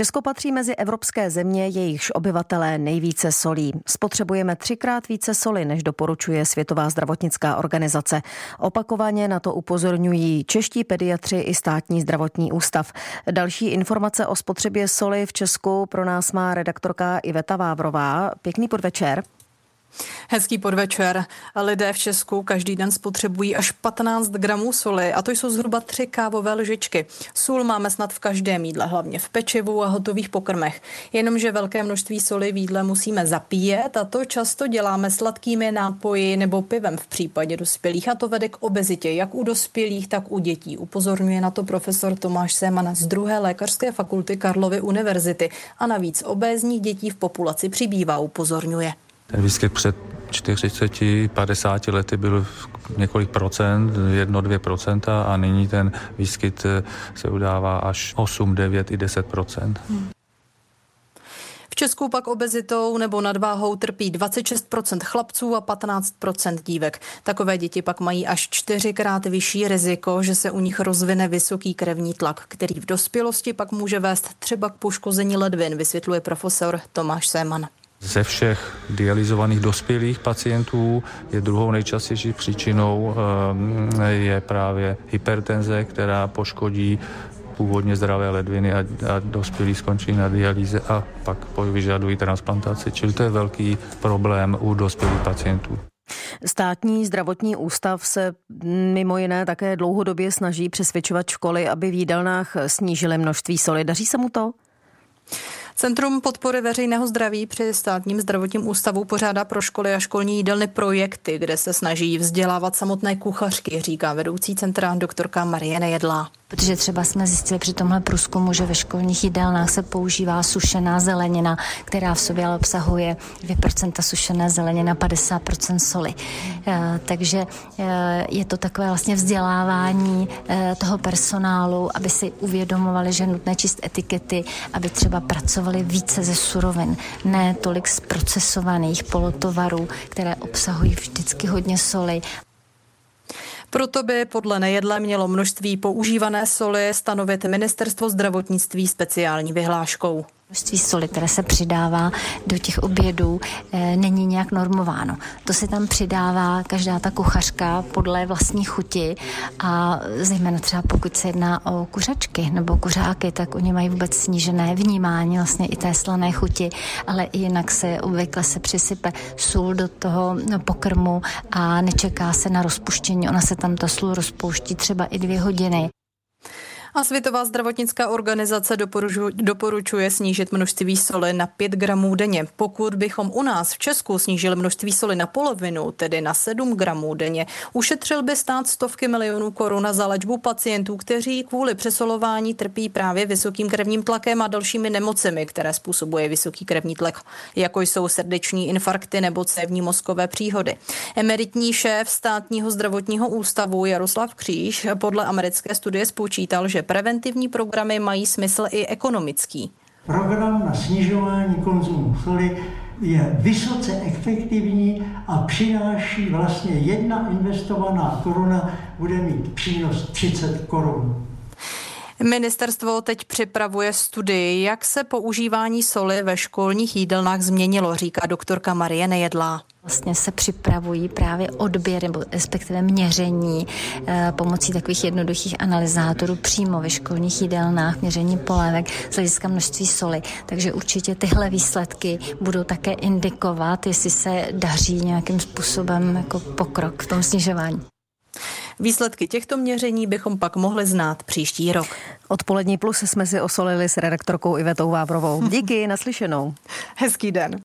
Česko patří mezi evropské země, jejichž obyvatelé nejvíce solí. Spotřebujeme třikrát více soli, než doporučuje Světová zdravotnická organizace. Opakovaně na to upozorňují čeští pediatři i státní zdravotní ústav. Další informace o spotřebě soli v Česku pro nás má redaktorka Iveta Vávrová. Pěkný podvečer. Hezký podvečer. Lidé v Česku každý den spotřebují až 15 gramů soli a to jsou zhruba tři kávové lžičky. Sůl máme snad v každém jídle, hlavně v pečivu a hotových pokrmech. Jenomže velké množství soli v jídle musíme zapíjet a to často děláme sladkými nápoji nebo pivem v případě dospělých a to vede k obezitě jak u dospělých, tak u dětí. Upozorňuje na to profesor Tomáš Seman z druhé lékařské fakulty Karlovy univerzity a navíc obézních dětí v populaci přibývá, upozorňuje. Ten výskyt před 40, 50 lety byl několik procent, 1-2 procenta a nyní ten výskyt eh, se udává až 8, 9 i 10 procent. Hmm. V Česku pak obezitou nebo nadváhou trpí 26% chlapců a 15% dívek. Takové děti pak mají až čtyřikrát vyšší riziko, že se u nich rozvine vysoký krevní tlak, který v dospělosti pak může vést třeba k poškození ledvin, vysvětluje profesor Tomáš Séman. Ze všech dializovaných dospělých pacientů je druhou nejčastější příčinou eh, je právě hypertenze, která poškodí původně zdravé ledviny a, a dospělí skončí na dialýze a pak vyžadují transplantaci. Čili to je velký problém u dospělých pacientů. Státní zdravotní ústav se mimo jiné také dlouhodobě snaží přesvědčovat školy, aby v jídelnách snížily množství soli. Daří se mu to? Centrum podpory veřejného zdraví při státním zdravotním ústavu pořádá pro školy a školní jídelny projekty, kde se snaží vzdělávat samotné kuchařky, říká vedoucí centra doktorka Marie Nejedlá. Protože třeba jsme zjistili při tomhle průzkumu, že ve školních jídelnách se používá sušená zelenina, která v sobě ale obsahuje 2% sušené zelenina, 50% soli. E, takže e, je to takové vlastně vzdělávání e, toho personálu, aby si uvědomovali, že je nutné číst etikety, aby třeba pracovali více ze surovin, ne tolik z procesovaných polotovarů, které obsahují vždycky hodně soli proto by podle nejedle mělo množství používané soli stanovit ministerstvo zdravotnictví speciální vyhláškou. Množství soli, které se přidává do těch obědů, eh, není nějak normováno. To se tam přidává každá ta kuchařka podle vlastní chuti a zejména třeba pokud se jedná o kuřačky nebo kuřáky, tak oni mají vůbec snížené vnímání vlastně i té slané chuti, ale jinak se obvykle se přisype sůl do toho pokrmu a nečeká se na rozpuštění. Ona se tam ta sůl rozpouští třeba i dvě hodiny. A Světová zdravotnická organizace doporučuje, snížit množství soli na 5 gramů denně. Pokud bychom u nás v Česku snížili množství soli na polovinu, tedy na 7 gramů denně, ušetřil by stát stovky milionů korun za léčbu pacientů, kteří kvůli přesolování trpí právě vysokým krevním tlakem a dalšími nemocemi, které způsobuje vysoký krevní tlak, jako jsou srdeční infarkty nebo cévní mozkové příhody. Emeritní šéf státního zdravotního ústavu Jaroslav Kříž podle americké studie spočítal, že že preventivní programy mají smysl i ekonomický. Program na snižování konzumu soli je vysoce efektivní a přináší vlastně jedna investovaná koruna bude mít přínos 30 korun. Ministerstvo teď připravuje studii, jak se používání soli ve školních jídelnách změnilo, říká doktorka Marie Nejedlá. Vlastně se připravují právě odběr nebo respektive měření e, pomocí takových jednoduchých analyzátorů přímo ve školních jídelnách, měření polévek z hlediska množství soli. Takže určitě tyhle výsledky budou také indikovat, jestli se daří nějakým způsobem jako pokrok v tom snižování. Výsledky těchto měření bychom pak mohli znát příští rok. Odpolední plus jsme si osolili s redaktorkou Ivetou Vávrovou. Díky, naslyšenou. Hezký den.